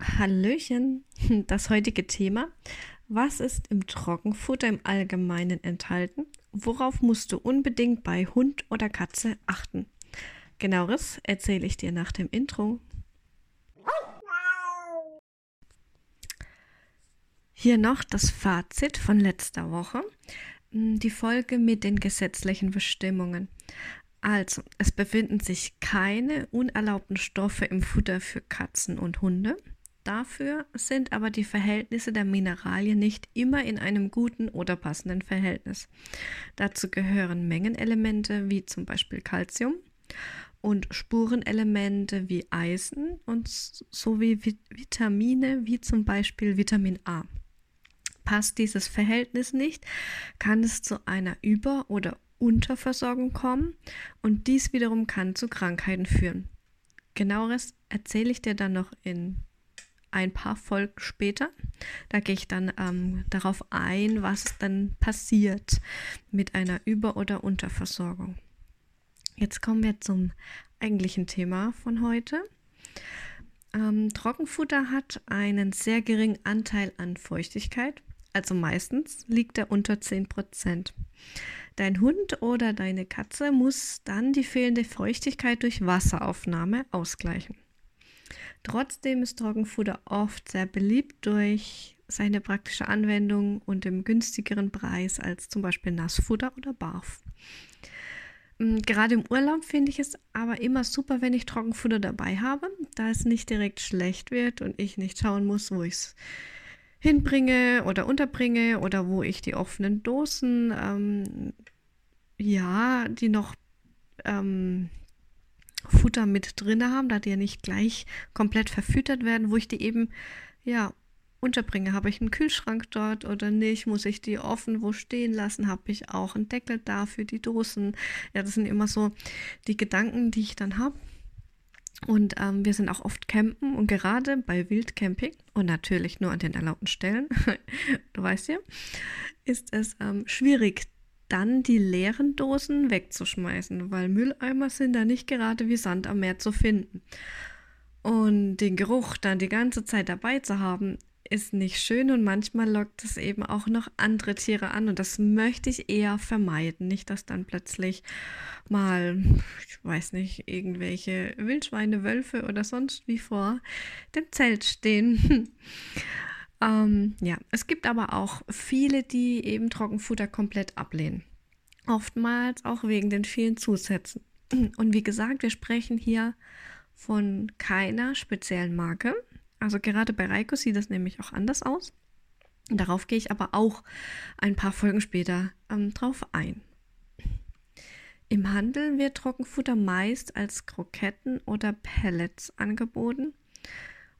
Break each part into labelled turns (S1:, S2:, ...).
S1: Hallöchen, das heutige Thema. Was ist im Trockenfutter im Allgemeinen enthalten? Worauf musst du unbedingt bei Hund oder Katze achten? Genaueres erzähle ich dir nach dem Intro. Hier noch das Fazit von letzter Woche. Die Folge mit den gesetzlichen Bestimmungen. Also, es befinden sich keine unerlaubten Stoffe im Futter für Katzen und Hunde. Dafür sind aber die Verhältnisse der Mineralien nicht immer in einem guten oder passenden Verhältnis. Dazu gehören Mengenelemente wie zum Beispiel Calcium und Spurenelemente wie Eisen und sowie Vitamine wie zum Beispiel Vitamin A. Passt dieses Verhältnis nicht, kann es zu einer Über- oder Unterversorgung kommen und dies wiederum kann zu Krankheiten führen. Genaueres erzähle ich dir dann noch in ein paar Folgen später. Da gehe ich dann ähm, darauf ein, was dann passiert mit einer Über- oder Unterversorgung. Jetzt kommen wir zum eigentlichen Thema von heute. Ähm, Trockenfutter hat einen sehr geringen Anteil an Feuchtigkeit, also meistens liegt er unter 10 Prozent. Dein Hund oder deine Katze muss dann die fehlende Feuchtigkeit durch Wasseraufnahme ausgleichen. Trotzdem ist Trockenfutter oft sehr beliebt durch seine praktische Anwendung und im günstigeren Preis als zum Beispiel Nassfutter oder Barf. Mm, gerade im Urlaub finde ich es aber immer super, wenn ich Trockenfutter dabei habe, da es nicht direkt schlecht wird und ich nicht schauen muss, wo ich es hinbringe oder unterbringe oder wo ich die offenen Dosen, ähm, ja, die noch ähm, Futter mit drin haben, da die ja nicht gleich komplett verfüttert werden, wo ich die eben ja unterbringe. Habe ich einen Kühlschrank dort oder nicht? Muss ich die offen wo stehen lassen? Habe ich auch einen Deckel da für die Dosen? Ja, das sind immer so die Gedanken, die ich dann habe. Und ähm, wir sind auch oft campen und gerade bei Wildcamping und natürlich nur an den erlaubten Stellen, du weißt ja, ist es ähm, schwierig, dann die leeren Dosen wegzuschmeißen, weil Mülleimer sind da nicht gerade wie Sand am Meer zu finden. Und den Geruch dann die ganze Zeit dabei zu haben, ist nicht schön und manchmal lockt es eben auch noch andere Tiere an und das möchte ich eher vermeiden. Nicht, dass dann plötzlich mal, ich weiß nicht, irgendwelche Wildschweine, Wölfe oder sonst wie vor dem Zelt stehen. Ähm, ja, es gibt aber auch viele, die eben Trockenfutter komplett ablehnen. Oftmals auch wegen den vielen Zusätzen. Und wie gesagt, wir sprechen hier von keiner speziellen Marke. Also gerade bei Reiko sieht das nämlich auch anders aus. Darauf gehe ich aber auch ein paar Folgen später ähm, drauf ein. Im Handel wird Trockenfutter meist als Kroketten oder Pellets angeboten.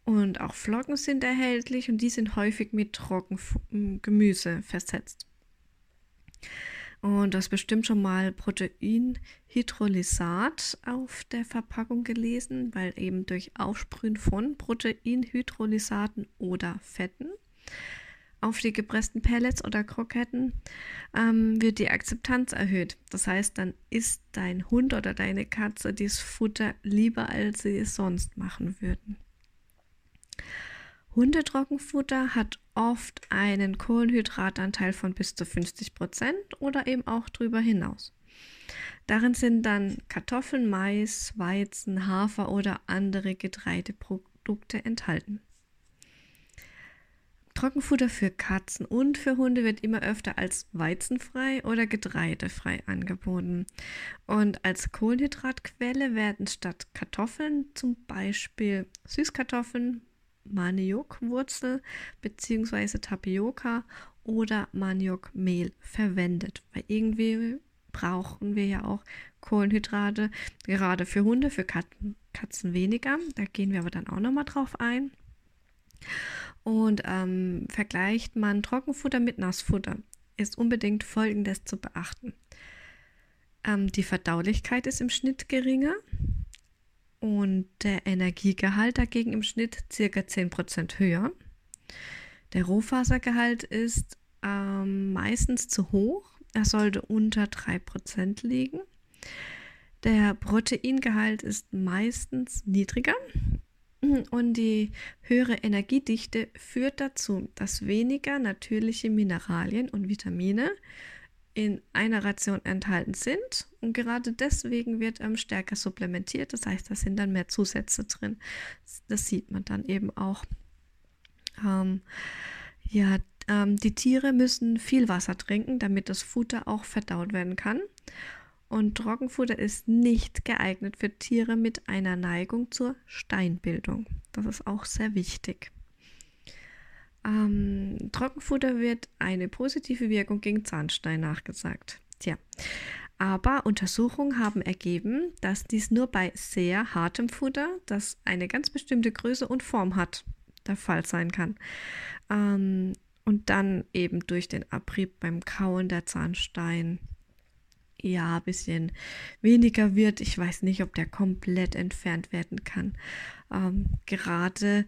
S1: Und auch Flocken sind erhältlich und die sind häufig mit Trockengemüse versetzt. Und du hast bestimmt schon mal Proteinhydrolysat auf der Verpackung gelesen, weil eben durch Aufsprühen von Proteinhydrolysaten oder Fetten auf die gepressten Pellets oder Kroketten ähm, wird die Akzeptanz erhöht. Das heißt, dann isst dein Hund oder deine Katze dieses Futter lieber, als sie es sonst machen würden. Hundetrockenfutter hat oft einen Kohlenhydratanteil von bis zu 50 Prozent oder eben auch darüber hinaus. Darin sind dann Kartoffeln, Mais, Weizen, Hafer oder andere Getreideprodukte enthalten. Trockenfutter für Katzen und für Hunde wird immer öfter als weizenfrei oder getreidefrei angeboten. Und als Kohlenhydratquelle werden statt Kartoffeln zum Beispiel Süßkartoffeln, Maniokwurzel bzw. Tapioca oder Maniokmehl verwendet. Weil irgendwie brauchen wir ja auch Kohlenhydrate, gerade für Hunde, für Katzen, Katzen weniger. Da gehen wir aber dann auch nochmal drauf ein. Und ähm, vergleicht man Trockenfutter mit Nassfutter, ist unbedingt Folgendes zu beachten. Ähm, die Verdaulichkeit ist im Schnitt geringer und der Energiegehalt dagegen im Schnitt circa 10% höher. Der Rohfasergehalt ist ähm, meistens zu hoch. Er sollte unter 3% liegen. Der Proteingehalt ist meistens niedriger. Und die höhere Energiedichte führt dazu, dass weniger natürliche Mineralien und Vitamine in einer Ration enthalten sind. Und gerade deswegen wird ähm, stärker supplementiert. Das heißt, da sind dann mehr Zusätze drin. Das sieht man dann eben auch. Ähm, ja, ähm, die Tiere müssen viel Wasser trinken, damit das Futter auch verdaut werden kann. Und Trockenfutter ist nicht geeignet für Tiere mit einer Neigung zur Steinbildung. Das ist auch sehr wichtig. Ähm, Trockenfutter wird eine positive Wirkung gegen Zahnstein nachgesagt. Tja, aber Untersuchungen haben ergeben, dass dies nur bei sehr hartem Futter, das eine ganz bestimmte Größe und Form hat, der Fall sein kann. Ähm, und dann eben durch den Abrieb beim Kauen der Zahnstein ja ein bisschen weniger wird. Ich weiß nicht, ob der komplett entfernt werden kann. Ähm, gerade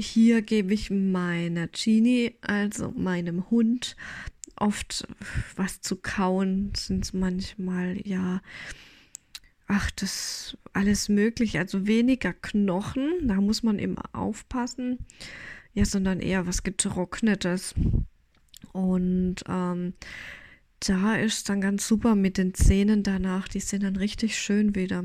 S1: hier gebe ich meiner Genie, also meinem Hund, oft was zu kauen. Sind manchmal, ja, ach, das alles möglich. Also weniger Knochen, da muss man immer aufpassen. Ja, sondern eher was Getrocknetes. Und ähm, da ist dann ganz super mit den Zähnen danach. Die sind dann richtig schön wieder.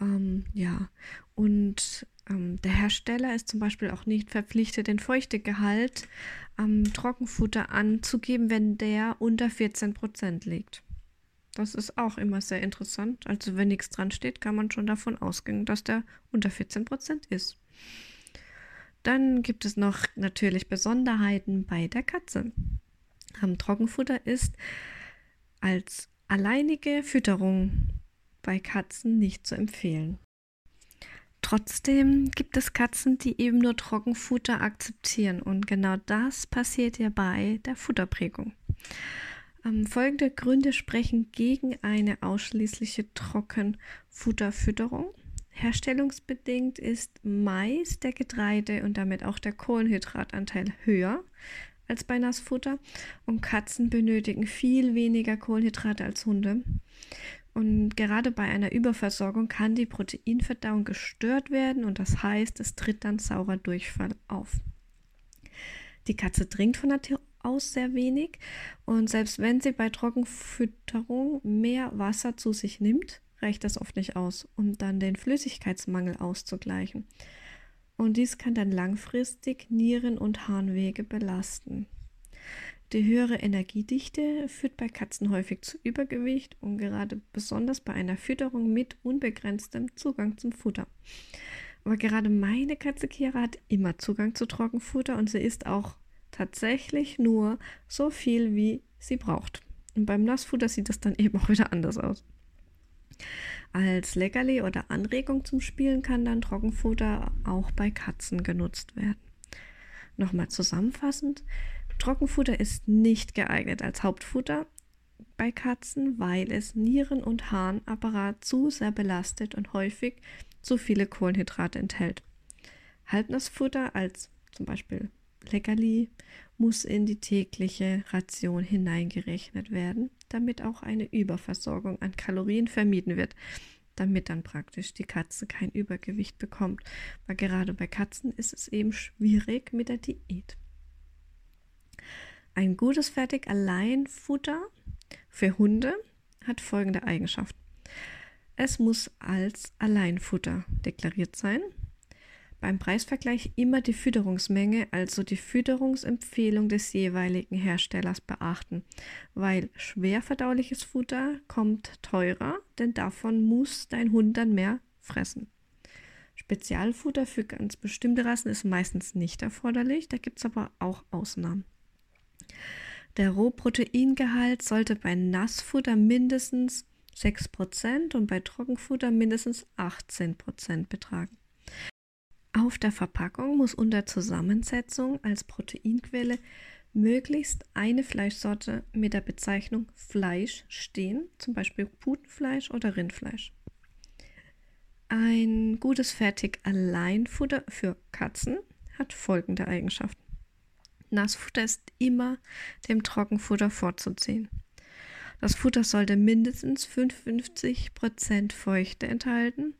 S1: Ähm, ja, und der Hersteller ist zum Beispiel auch nicht verpflichtet, den Feuchtegehalt am Trockenfutter anzugeben, wenn der unter 14 Prozent liegt. Das ist auch immer sehr interessant. Also wenn nichts dran steht, kann man schon davon ausgehen, dass der unter 14 Prozent ist. Dann gibt es noch natürlich Besonderheiten bei der Katze. Am Trockenfutter ist als alleinige Fütterung bei Katzen nicht zu empfehlen. Trotzdem gibt es Katzen, die eben nur Trockenfutter akzeptieren und genau das passiert ja bei der Futterprägung. Ähm, folgende Gründe sprechen gegen eine ausschließliche Trockenfutterfütterung. Herstellungsbedingt ist meist der Getreide und damit auch der Kohlenhydratanteil höher als bei Nassfutter und Katzen benötigen viel weniger Kohlenhydrate als Hunde. Und gerade bei einer Überversorgung kann die Proteinverdauung gestört werden und das heißt, es tritt dann saurer Durchfall auf. Die Katze trinkt von Natur aus sehr wenig und selbst wenn sie bei Trockenfütterung mehr Wasser zu sich nimmt, reicht das oft nicht aus, um dann den Flüssigkeitsmangel auszugleichen. Und dies kann dann langfristig Nieren- und Harnwege belasten. Die höhere Energiedichte führt bei Katzen häufig zu Übergewicht und gerade besonders bei einer Fütterung mit unbegrenztem Zugang zum Futter. Aber gerade meine Katze Kira hat immer Zugang zu Trockenfutter und sie isst auch tatsächlich nur so viel, wie sie braucht. Und beim Nassfutter sieht das dann eben auch wieder anders aus. Als Leckerli oder Anregung zum Spielen kann dann Trockenfutter auch bei Katzen genutzt werden. Nochmal zusammenfassend, Trockenfutter ist nicht geeignet als Hauptfutter bei Katzen, weil es Nieren- und Harnapparat zu sehr belastet und häufig zu viele Kohlenhydrate enthält. Halbnassfutter als zum Beispiel Leckerli muss in die tägliche Ration hineingerechnet werden, damit auch eine Überversorgung an Kalorien vermieden wird, damit dann praktisch die Katze kein Übergewicht bekommt. Weil gerade bei Katzen ist es eben schwierig mit der Diät. Ein gutes Fertig-Allein-Futter für Hunde hat folgende Eigenschaften. Es muss als Alleinfutter deklariert sein. Beim Preisvergleich immer die Fütterungsmenge, also die Fütterungsempfehlung des jeweiligen Herstellers beachten, weil schwer verdauliches Futter kommt teurer, denn davon muss dein Hund dann mehr fressen. Spezialfutter für ganz bestimmte Rassen ist meistens nicht erforderlich, da gibt es aber auch Ausnahmen. Der Rohproteingehalt sollte bei Nassfutter mindestens 6% und bei Trockenfutter mindestens 18% betragen. Auf der Verpackung muss unter Zusammensetzung als Proteinquelle möglichst eine Fleischsorte mit der Bezeichnung Fleisch stehen, zum Beispiel Putenfleisch oder Rindfleisch. Ein gutes Fertig-Alleinfutter für Katzen hat folgende Eigenschaften. Nassfutter ist immer dem Trockenfutter vorzuziehen. Das Futter sollte mindestens 55% Feuchte enthalten.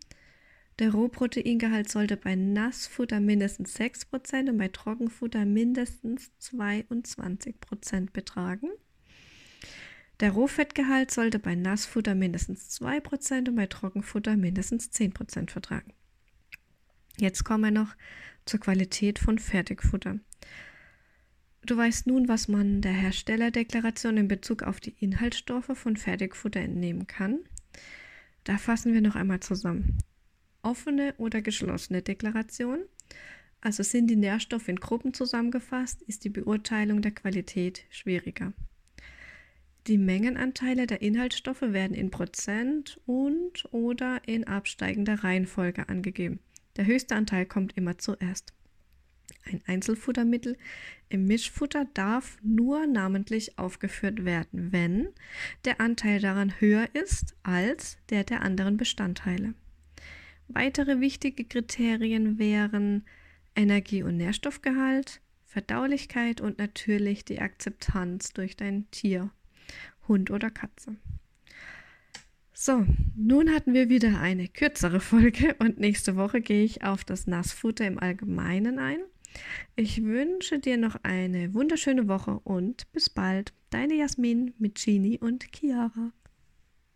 S1: Der Rohproteingehalt sollte bei Nassfutter mindestens 6% und bei Trockenfutter mindestens 22% betragen. Der Rohfettgehalt sollte bei Nassfutter mindestens 2% und bei Trockenfutter mindestens 10% vertragen. Jetzt kommen wir noch zur Qualität von Fertigfutter. Du weißt nun, was man der Herstellerdeklaration in Bezug auf die Inhaltsstoffe von Fertigfutter entnehmen kann. Da fassen wir noch einmal zusammen. Offene oder geschlossene Deklaration. Also sind die Nährstoffe in Gruppen zusammengefasst, ist die Beurteilung der Qualität schwieriger. Die Mengenanteile der Inhaltsstoffe werden in Prozent und oder in absteigender Reihenfolge angegeben. Der höchste Anteil kommt immer zuerst. Ein Einzelfuttermittel im Mischfutter darf nur namentlich aufgeführt werden, wenn der Anteil daran höher ist als der der anderen Bestandteile. Weitere wichtige Kriterien wären Energie- und Nährstoffgehalt, Verdaulichkeit und natürlich die Akzeptanz durch dein Tier, Hund oder Katze. So, nun hatten wir wieder eine kürzere Folge und nächste Woche gehe ich auf das Nassfutter im Allgemeinen ein. Ich wünsche dir noch eine wunderschöne Woche und bis bald. Deine Jasmin mit Genie und Chiara.